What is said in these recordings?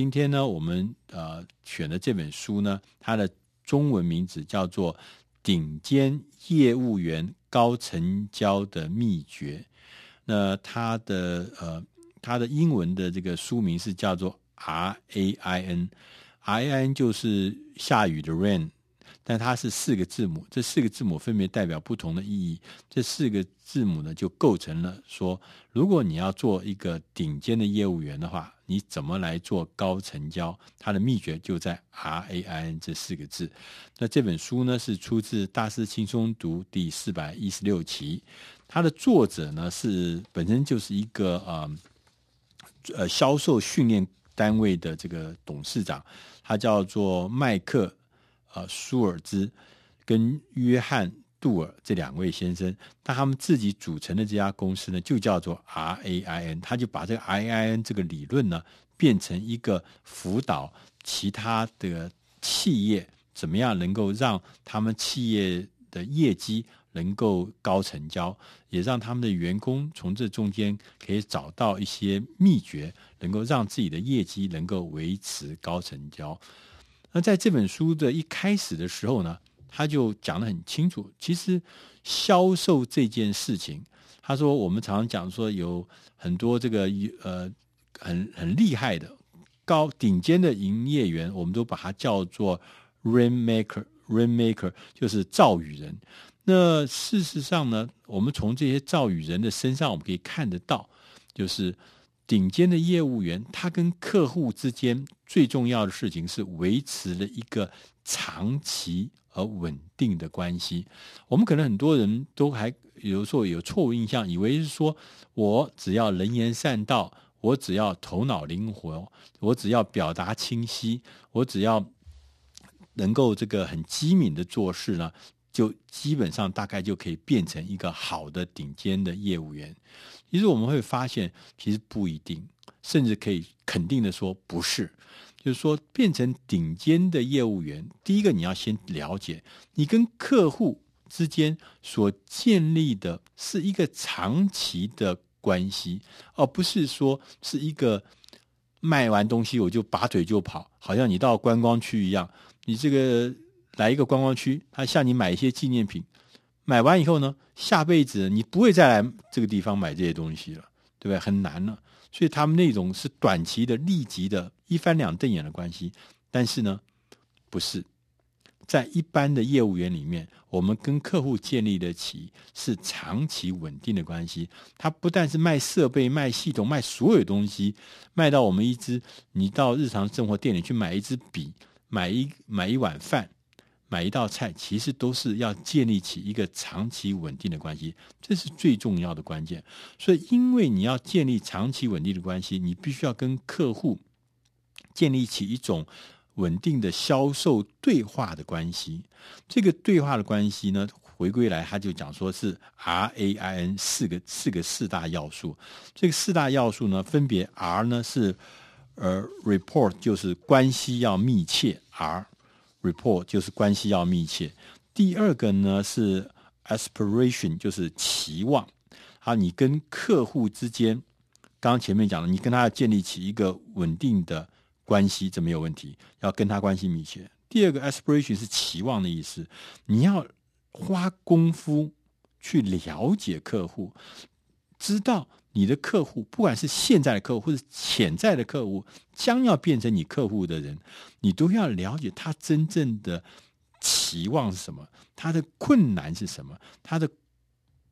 今天呢，我们呃选的这本书呢，它的中文名字叫做《顶尖业务员高成交的秘诀》。那它的呃，它的英文的这个书名是叫做 R A I N，R A I N 就是下雨的 rain。但它是四个字母，这四个字母分别代表不同的意义。这四个字母呢，就构成了说，如果你要做一个顶尖的业务员的话，你怎么来做高成交？它的秘诀就在 R A I N 这四个字。那这本书呢，是出自《大师轻松读》第四百一十六期。它的作者呢，是本身就是一个呃呃销售训练单位的这个董事长，他叫做麦克。啊，舒尔兹跟约翰杜尔这两位先生，那他们自己组成的这家公司呢，就叫做 RAIN。他就把这个 RAIN 这个理论呢，变成一个辅导其他的企业怎么样能够让他们企业的业绩能够高成交，也让他们的员工从这中间可以找到一些秘诀，能够让自己的业绩能够维持高成交。那在这本书的一开始的时候呢，他就讲得很清楚。其实销售这件事情，他说我们常常讲说有很多这个呃很很厉害的高顶尖的营业员，我们都把它叫做 rainmaker，rainmaker 就是造雨人。那事实上呢，我们从这些造雨人的身上，我们可以看得到，就是。顶尖的业务员，他跟客户之间最重要的事情是维持了一个长期而稳定的关系。我们可能很多人都还有时候有错误印象，以为是说我只要能言善道，我只要头脑灵活，我只要表达清晰，我只要能够这个很机敏的做事呢，就基本上大概就可以变成一个好的顶尖的业务员。其实我们会发现，其实不一定，甚至可以肯定的说，不是。就是说，变成顶尖的业务员，第一个你要先了解，你跟客户之间所建立的是一个长期的关系，而不是说是一个卖完东西我就拔腿就跑，好像你到观光区一样，你这个来一个观光区，他向你买一些纪念品。买完以后呢，下辈子你不会再来这个地方买这些东西了，对不对？很难了。所以他们那种是短期的、立即的、一翻两瞪眼的关系。但是呢，不是在一般的业务员里面，我们跟客户建立的起是长期稳定的关系。他不但是卖设备、卖系统、卖所有东西，卖到我们一支，你到日常生活店里去买一支笔，买一买一碗饭。买一道菜，其实都是要建立起一个长期稳定的关系，这是最重要的关键。所以，因为你要建立长期稳定的关系，你必须要跟客户建立起一种稳定的销售对话的关系。这个对话的关系呢，回归来，他就讲说是 R A I N 四个四个四大要素。这个四大要素呢，分别 R 呢是呃 Report，就是关系要密切 R。Report 就是关系要密切。第二个呢是 aspiration，就是期望。好，你跟客户之间，刚刚前面讲了，你跟他建立起一个稳定的关系，这没有问题。要跟他关系密切。第二个 aspiration 是期望的意思，你要花功夫去了解客户，知道。你的客户，不管是现在的客户或者潜在的客户，将要变成你客户的人，你都要了解他真正的期望是什么，他的困难是什么，他的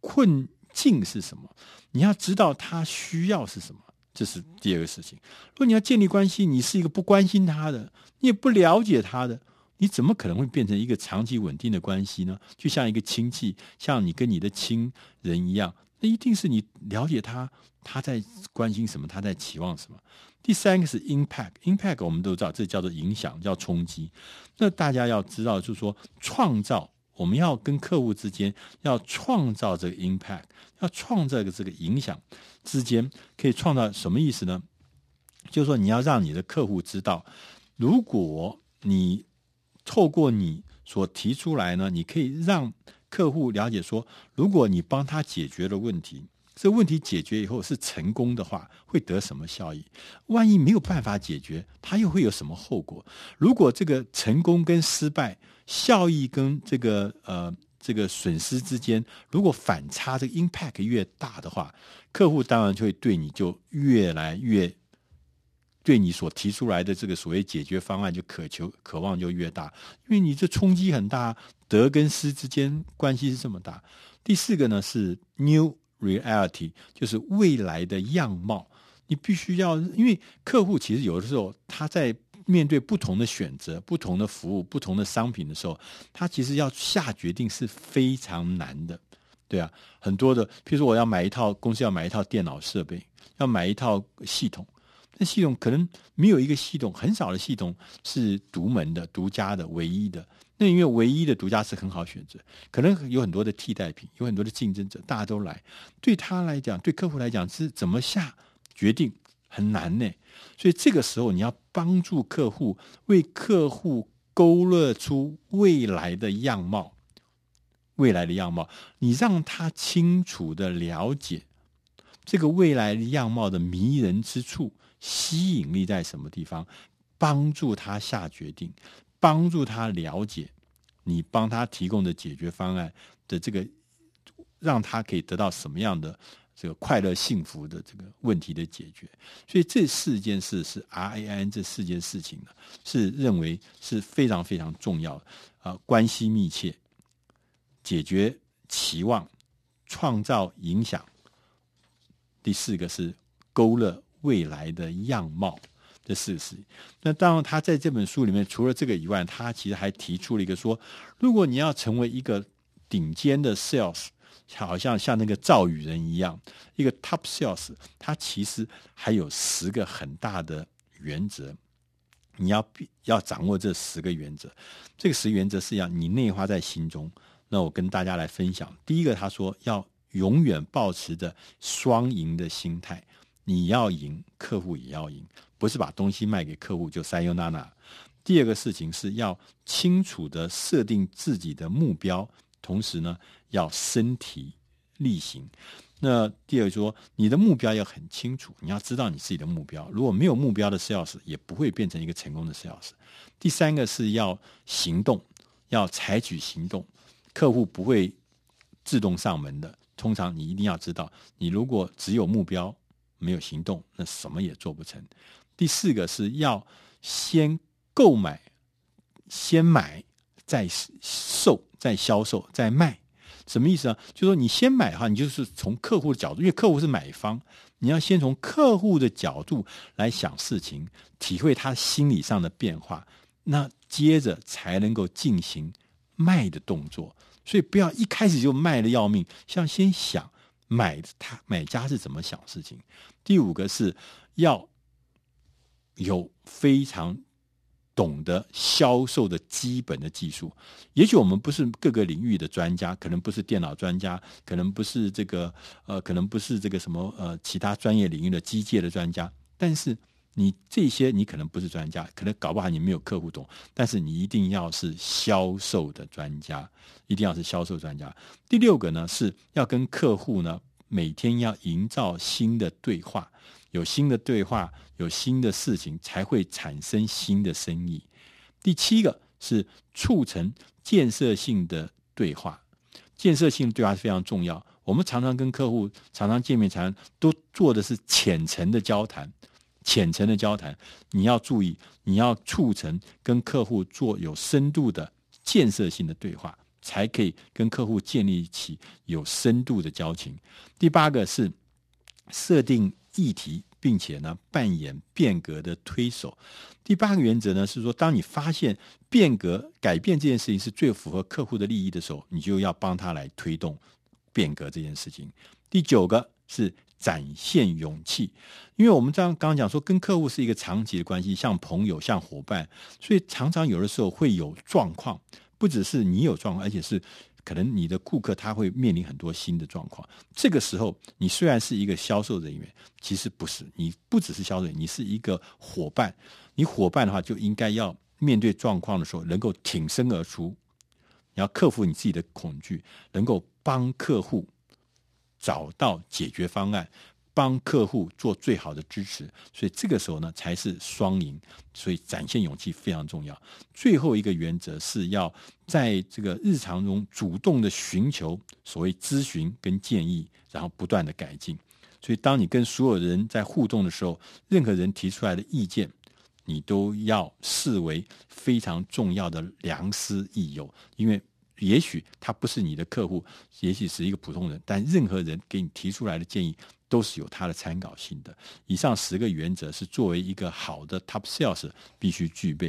困境是什么。你要知道他需要是什么，这是第二个事情。如果你要建立关系，你是一个不关心他的，你也不了解他的，你怎么可能会变成一个长期稳定的关系呢？就像一个亲戚，像你跟你的亲人一样。那一定是你了解他，他在关心什么，他在期望什么。第三个是 impact，impact 我们都知道，这叫做影响，叫冲击。那大家要知道，就是说创造，我们要跟客户之间要创造这个 impact，要创造个这个影响之间可以创造什么意思呢？就是说你要让你的客户知道，如果你透过你所提出来呢，你可以让。客户了解说，如果你帮他解决了问题，这问题解决以后是成功的话，会得什么效益？万一没有办法解决，他又会有什么后果？如果这个成功跟失败、效益跟这个呃这个损失之间，如果反差这个 impact 越大的话，客户当然就会对你就越来越。对你所提出来的这个所谓解决方案，就渴求渴望就越大，因为你这冲击很大，得跟失之间关系是这么大。第四个呢是 new reality，就是未来的样貌。你必须要，因为客户其实有的时候他在面对不同的选择、不同的服务、不同的商品的时候，他其实要下决定是非常难的。对啊，很多的，譬如说我要买一套公司要买一套电脑设备，要买一套系统。那系统可能没有一个系统，很少的系统是独门的、独家的、唯一的。那因为唯一的、独家是很好选择，可能有很多的替代品，有很多的竞争者，大家都来。对他来讲，对客户来讲，是怎么下决定很难呢？所以这个时候，你要帮助客户，为客户勾勒出未来的样貌，未来的样貌，你让他清楚的了解这个未来的样貌的迷人之处。吸引力在什么地方？帮助他下决定，帮助他了解你帮他提供的解决方案的这个，让他可以得到什么样的这个快乐幸福的这个问题的解决。所以这四件事是 RAIN 这四件事情呢，是认为是非常非常重要啊，关系密切，解决期望，创造影响。第四个是勾勒。未来的样貌的事实。那当然，他在这本书里面，除了这个以外，他其实还提出了一个说：如果你要成为一个顶尖的 sales，好像像那个赵宇人一样，一个 top sales，他其实还有十个很大的原则，你要要掌握这十个原则。这个十原则是要你内化在心中。那我跟大家来分享。第一个，他说要永远保持着双赢的心态。你要赢，客户也要赢，不是把东西卖给客户就塞优娜娜。第二个事情是要清楚的设定自己的目标，同时呢要身体力行。那第二说，你的目标要很清楚，你要知道你自己的目标。如果没有目标的 sales，也不会变成一个成功的 sales。第三个是要行动，要采取行动，客户不会自动上门的。通常你一定要知道，你如果只有目标。没有行动，那什么也做不成。第四个是要先购买，先买再售，再销售，再卖。什么意思呢？就是说你先买的话，你就是从客户的角度，因为客户是买方，你要先从客户的角度来想事情，体会他心理上的变化，那接着才能够进行卖的动作。所以不要一开始就卖的要命，像先想。买他买家是怎么想事情？第五个是要有非常懂得销售的基本的技术。也许我们不是各个领域的专家，可能不是电脑专家，可能不是这个呃，可能不是这个什么呃其他专业领域的机械的专家，但是。你这些你可能不是专家，可能搞不好你没有客户懂，但是你一定要是销售的专家，一定要是销售专家。第六个呢，是要跟客户呢每天要营造新的对话，有新的对话，有新的事情才会产生新的生意。第七个是促成建设性的对话，建设性对话是非常重要。我们常常跟客户常常见面常，都做的是浅层的交谈。浅层的交谈，你要注意，你要促成跟客户做有深度的建设性的对话，才可以跟客户建立起有深度的交情。第八个是设定议题，并且呢扮演变革的推手。第八个原则呢是说，当你发现变革改变这件事情是最符合客户的利益的时候，你就要帮他来推动变革这件事情。第九个是。展现勇气，因为我们这样刚刚讲说，跟客户是一个长期的关系，像朋友、像伙伴，所以常常有的时候会有状况，不只是你有状况，而且是可能你的顾客他会面临很多新的状况。这个时候，你虽然是一个销售人员，其实不是，你不只是销售，你是一个伙伴。你伙伴的话，就应该要面对状况的时候，能够挺身而出，你要克服你自己的恐惧，能够帮客户。找到解决方案。帮客户做最好的支持，所以这个时候呢，才是双赢。所以展现勇气非常重要。最后一个原则是要在这个日常中主动的寻求所谓咨询跟建议，然后不断的改进。所以，当你跟所有人在互动的时候，任何人提出来的意见，你都要视为非常重要的良师益友，因为也许他不是你的客户，也许是一个普通人，但任何人给你提出来的建议。都是有他的参考性的。以上十个原则是作为一个好的 top sales 必须具备的。